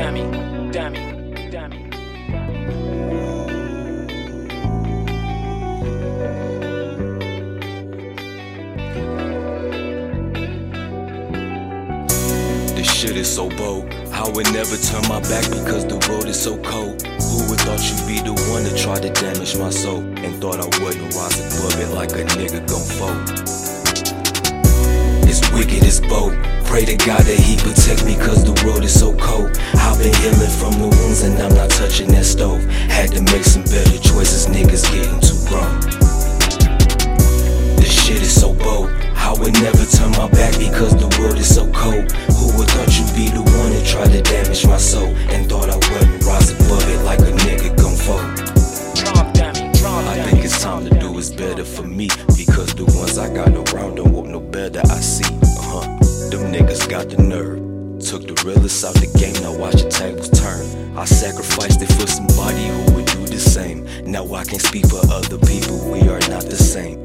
Dummy, dummy, dummy. This shit is so bold. I would never turn my back because the road is so cold. Who would thought you'd be the one to try to damage my soul? And thought I wouldn't rise above it like a nigga gon' fold. It's wicked, it's bold. Pray to God that He protect me better for me because the ones I got around don't want no better. I see, uh huh. Them niggas got the nerve. Took the realest out the game, now watch the tables turn. I sacrificed it for somebody who would do the same. Now I can speak for other people, we are not the same.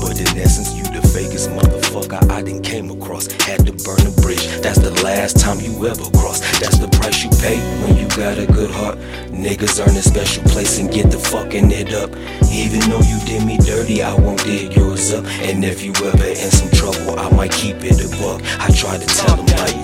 But in essence, you the fakest motherfucker I done came across. Had to burn a bridge, that's the last time you ever cross. That's the price you pay when you got a good heart. Niggas earn a special place and get the fucking it up. Even though you did me dirty, I won't dig yours up. And if you ever in some trouble, I might keep it a buck. I try to tell them like,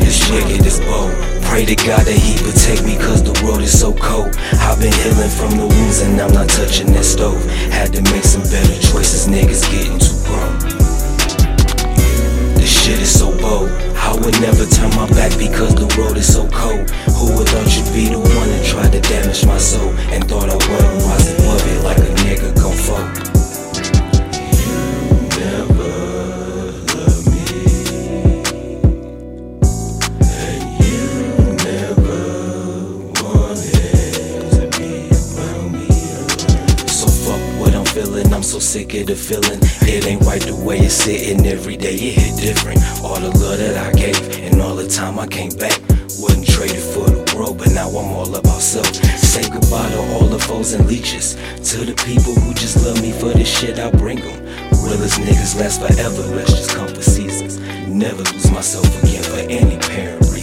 this wicked is bold. Pray to God that He protect me cause the road is so cold. I've been healing from the wounds and I'm not touching that stove. Had to make some better choices, niggas getting too grown. Would never turn my back because the road is so cold. Who would thought you'd be the so sick of the feeling. It ain't right the way it's sitting every day, it hit different. All the love that I gave and all the time I came back. Wouldn't trade it for the world, but now I'm all about self. Say goodbye to all the foes and leeches. To the people who just love me for the shit I bring them. Realest niggas last forever, let's just come for seasons. Never lose myself again for any parent